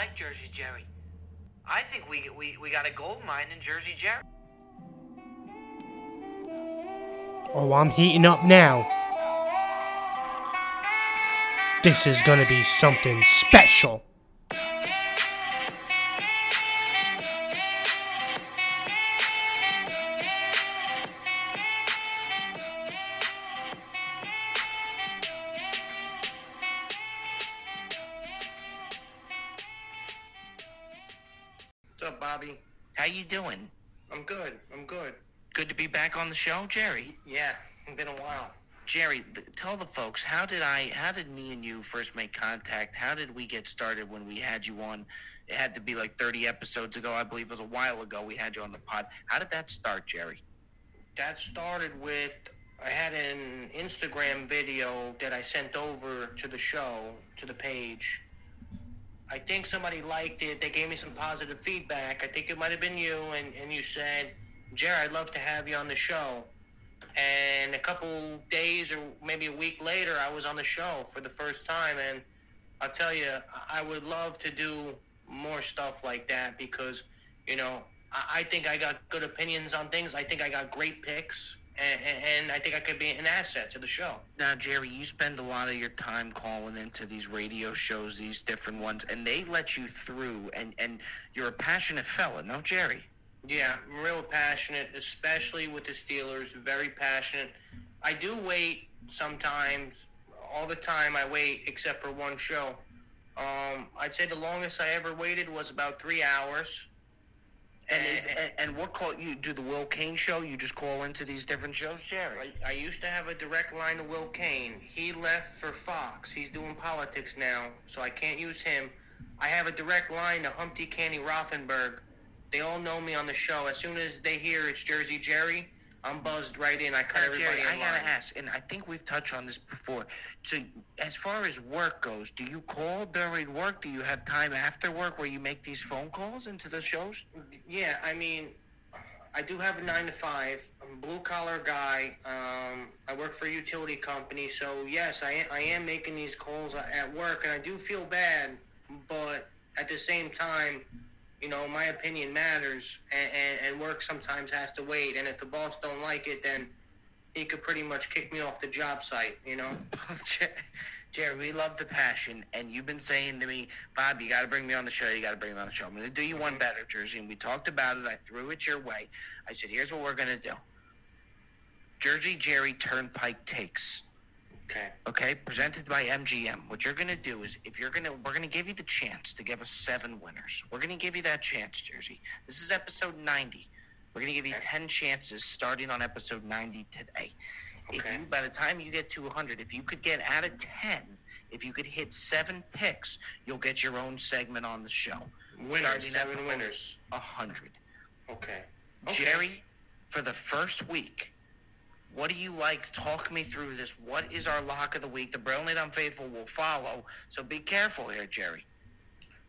like Jersey Jerry. I think we we, we got a gold mine in Jersey Jerry. Oh, I'm heating up now. This is gonna be something special. You doing? I'm good. I'm good. Good to be back on the show, Jerry. Yeah, it's been a while. Jerry, th- tell the folks how did I, how did me and you first make contact? How did we get started when we had you on? It had to be like 30 episodes ago, I believe it was a while ago. We had you on the pod. How did that start, Jerry? That started with I had an Instagram video that I sent over to the show, to the page. I think somebody liked it. They gave me some positive feedback. I think it might have been you, and, and you said, Jared, I'd love to have you on the show. And a couple days or maybe a week later, I was on the show for the first time. And I'll tell you, I would love to do more stuff like that because, you know, I I think I got good opinions on things. I think I got great picks. And, and- I think I could be an asset to the show. Now, Jerry, you spend a lot of your time calling into these radio shows, these different ones, and they let you through, and, and you're a passionate fella, no, Jerry? Yeah, I'm real passionate, especially with the Steelers. Very passionate. I do wait sometimes. All the time I wait, except for one show. Um, I'd say the longest I ever waited was about three hours. And, is, and, what call you do the Will Cain show? You just call into these different shows, Jerry? I, I used to have a direct line to Will Cain. He left for Fox. He's doing politics now, so I can't use him. I have a direct line to Humpty Canny Rothenberg. They all know me on the show. As soon as they hear it's Jersey Jerry, I'm buzzed right in. I cut Now, everybody Jerry, I gotta ask, and I think we've touched on this before. So, as far as work goes, do you call during work? Do you have time after work where you make these phone calls into the shows? Yeah, I mean, I do have a nine to five. I'm a blue collar guy. Um, I work for a utility company, so yes, I, I am making these calls at work, and I do feel bad, but at the same time, you know, my opinion matters, and, and, and work sometimes has to wait. And if the boss don't like it, then he could pretty much kick me off the job site. You know. Jerry, we love the passion, and you've been saying to me, Bob, you got to bring me on the show. You got to bring me on the show. I'm going to do you one mm-hmm. better, Jersey. And we talked about it. I threw it your way. I said, here's what we're going to do Jersey Jerry Turnpike Takes. Okay. Okay, presented by MGM. What you're gonna do is, if you're gonna, we're gonna give you the chance to give us seven winners. We're gonna give you that chance, Jersey. This is episode 90. We're gonna give you Okay. 10 chances starting on episode 90 today. If Okay. you, by the time you get to 100, if you could get out of 10, if you could hit seven picks, you'll get your own segment on the show. Winners, Starting seven winners. 100. Okay. Okay. Jerry, for the first week, what do you like? Talk me through this. What is our lock of the week? The Brilliant Unfaithful will follow, so be careful here, Jerry.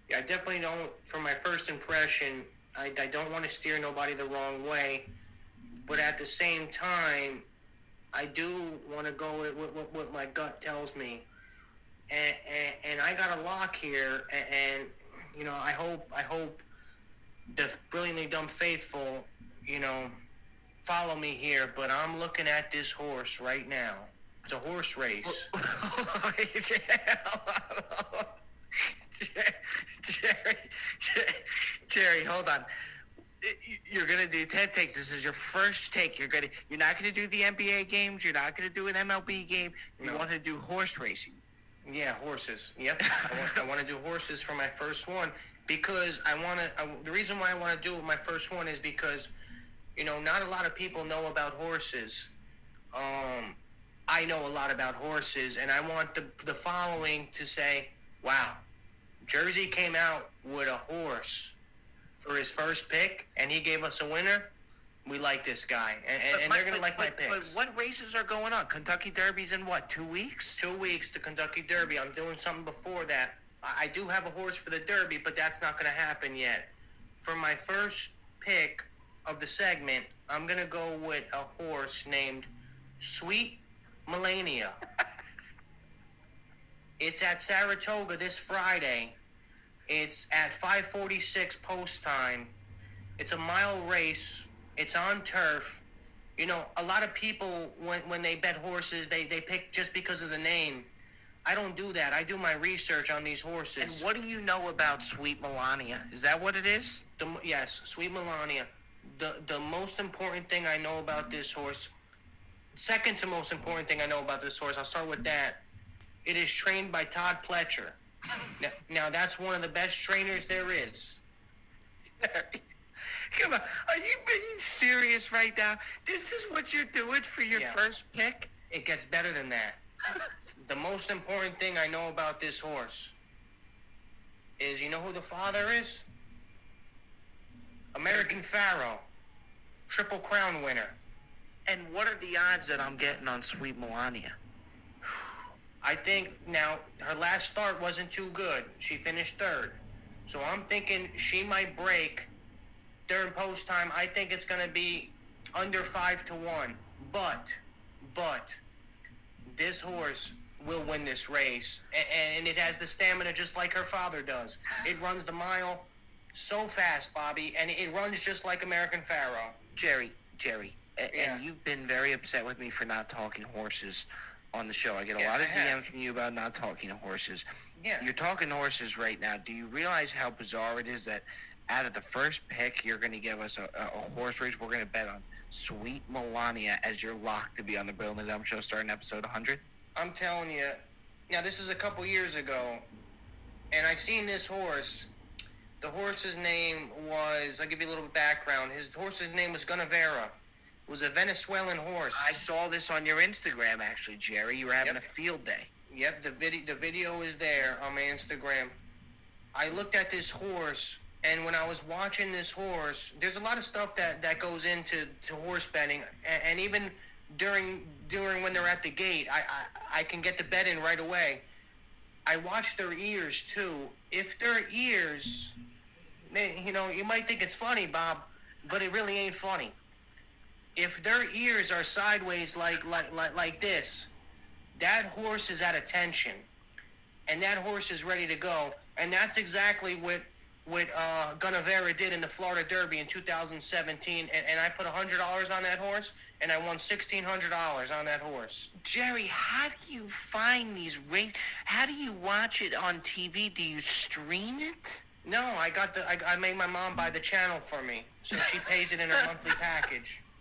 Yeah, I definitely don't. For my first impression, I, I don't want to steer nobody the wrong way, but at the same time, I do want to go with what, what, what my gut tells me, and, and and I got a lock here, and, and you know I hope I hope the brilliantly dumb faithful, you know, follow me here. But I'm looking at this horse right now. It's a horse race. Jerry, Jerry, hold on. You're gonna do ten takes. This is your first take. You're gonna. You're not gonna do the NBA games. You're not gonna do an MLB game. You No. want to do horse racing. Yeah, horses. Yep. I want, I want to do horses for my first one because I want to. The reason why I want to do my first one is because, you know, not a lot of people know about horses. Um, I know a lot about horses, and I want the the following to say, "Wow, Jersey came out with a horse for his first pick, and he gave us a winner. We like this guy, and, and, and my- they're gonna but- like my but- But picks." what races are going on? Kentucky Derby's in what? Two weeks? two weeks to Kentucky Derby. I'm doing something before that. I I do have a horse for the Derby, but that's not going to happen yet. For my first pick of the segment, I'm to go with a horse named Sweet Melania. it's at Saratoga this Friday. It's at 5:46 post time. It's a mile race. It's on turf. You know, a lot of people when when they bet horses, they they pick just because of the name. I don't do that. I do my research on these horses. And what do you know about Sweet Melania? Is that what it is? The, yes, Sweet Melania. The the most important thing I know about this horse, second to most important thing I know about this horse, I'll start with that. It is trained by Todd Pletcher. Now, now that's one of the best trainers there is. Come on, are you being serious right now? This is what you're doing for your Yeah. first pick? It gets better than that. the most important thing I know about this horse is you know who the father is? American Pharoah, Triple Crown winner. And what are the odds that I'm getting on Sweet Melania? I think now her last start wasn't too good. She finished third. So I'm thinking she might break during post time. I think it's going to be under 5 to 1. But, but, this horse will win this race. And, and it has the stamina just like her father does. It runs the mile so fast, Bobby, and it runs just like American Pharoah. Jerry, Jerry, a- Yeah. and you've been very upset with me for not talking horses on the show. I get a Yeah, lot of. DMs from you about not talking horses. Yeah. You're talking horses right now. Do you realize how bizarre it is that out of the first pick, you're going to give us a, a, a horse race we're going to bet on Sweet Melania as your lock to be on the Brilliantly Dumb Show starting episode 100? I'm telling you. Now this is a couple years ago, and I've seen this horse. The horse's name was. I'll give you a little background. His horse's name was Gunnevera. It was a Venezuelan horse. I saw this on your Instagram, actually, Jerry. You were having Yep. a field day. Yep, the video the video is there on my Instagram. I looked at this horse, and when I was watching this horse, there's a lot of stuff that, that goes into to horse betting, and, and even during during when they're at the gate, I, I I can get the bet in right away. I watch their ears too. If their ears, you know, you might think it's funny, Bob, but it really ain't funny. If their ears are sideways like like like, like this, that horse is at attention and that horse is ready to go and that's exactly what what uh, Gunnevera did in the Florida Derby in 2017 and, and I put $100 on that horse and I won $1,600 on that horse. Jerry, how do you find these race? How do you watch it on TV? Do you stream it? No, I got the I, I made my mom buy the channel for me so she pays it in her monthly package.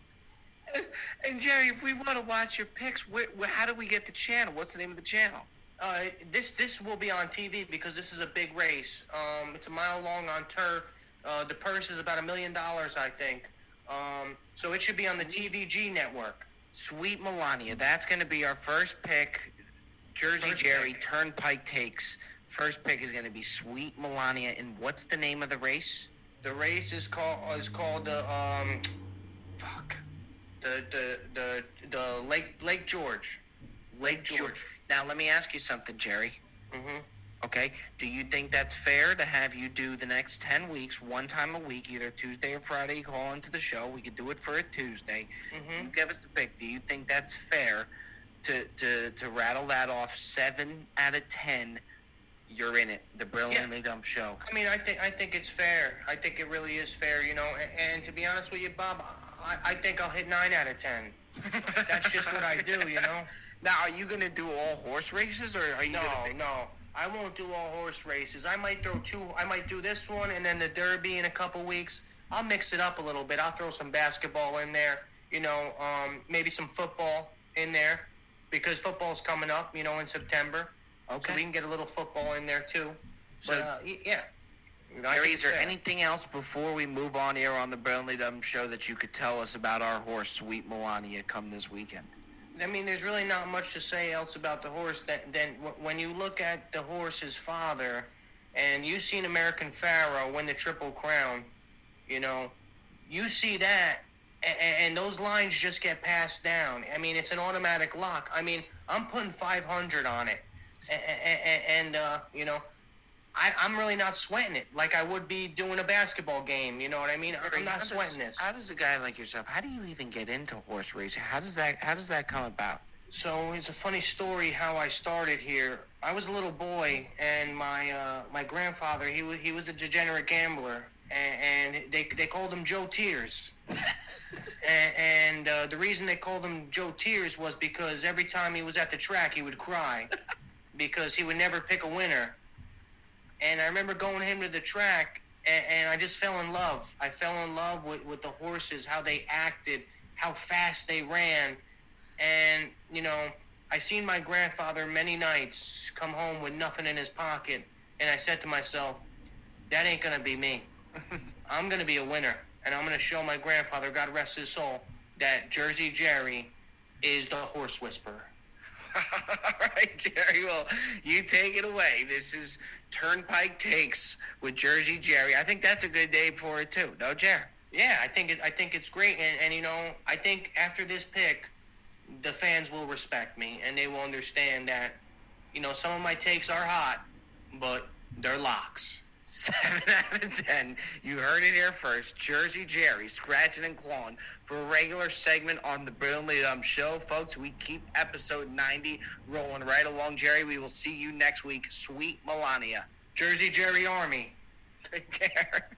And Jerry, if we want to watch your picks, where, where, how do we get the channel? What's the name of the channel? Uh, this this will be on TV because this is a big race. Um, it's a mile long on turf. Uh, the purse is about a million dollars, I think. Um, so it should be on the TVG network. Sweet Melania. That's going to be our first pick. Jersey First Jerry, pick. Turnpike takes. First pick is going to be Sweet Melania. And what's the name of the race? The race is called is called the um, fuck, the the the the Lake Lake George. Lake George. Now, let me ask you something, Jerry. hmm Okay, do you think that's fair to have you do the next 10 weeks, one time a week, either Tuesday or Friday, you call into the show? We could do it for a Tuesday. Mhm. You give us the pick. Do you think that's fair to, to, to rattle that off seven out of 10? You're in it. The Brilliantly Dumb Show. I mean, I think I think it's fair. I think it really is fair, you know. And, and to be honest with you, Bob, I, I think I'll hit nine out of ten. That's just what I do, you know. Now, are you going to do all horse races, or are you No, going to pick? no. I won't do all horse races. I might throw two. I might do this one and then the Derby in a couple weeks. I'll mix it up a little bit. I'll throw some basketball in there. You know, um, maybe some football in there because football's coming up. You know, in September. So Okay. we can get a little football in there too. But So- uh, yeah. Think is there anything else before we move on here on the Brilliantly Dumb Show that you could tell us about our horse, Sweet Melania, come this weekend? I mean, there's really not much to say else about the horse. That then, when you look at the horse's father, and you've seen American Pharoah win the Triple Crown, you know, you see that, and, and those lines just get passed down. I mean, it's an automatic lock. I mean, I'm putting 500 on it, and, and uh, you know. I, I'm really not sweating it like I would be doing a basketball game. You know what I mean? I'm not sweating this. How does a guy like yourself? How do you even get into horse racing? How does that? How does that come about? So it's a funny story how I started here. I was a little boy, and my uh, my grandfather he was he was a degenerate gambler, and, and they they called him Joe Tears. and, and uh, the reason they called him Joe Tears was because every time he was at the track, he would cry because he would never pick a winner. And I remember going him to the track, and, and I just fell in love. I fell in love with, with the horses, how they acted, how fast they ran, and you know, I seen my grandfather many nights come home with nothing in his pocket, and I said to myself, that ain't gonna be me. I'm gonna be a winner, and I'm gonna show my grandfather, God rest his soul, that Jersey Jerry is the horse whisperer. All right, Jerry. Well, you take it away. This is Turnpike Takes with Jersey Jerry. I think that's a good day for it too. No, Jerry. Yeah, I think it, I think it's great, and, and you know, I think after this pick, the fans will respect me and they will understand that, you know, some of my takes are hot, but they're locks. Seven out of ten. You heard it here first. Jersey Jerry scratching and clawing for a regular segment on the Brilliantly Dumb Show, folks. We keep episode ninety rolling right along, Jerry. We will see you next week. Sweet Melania. Jersey Jerry Army. Take care.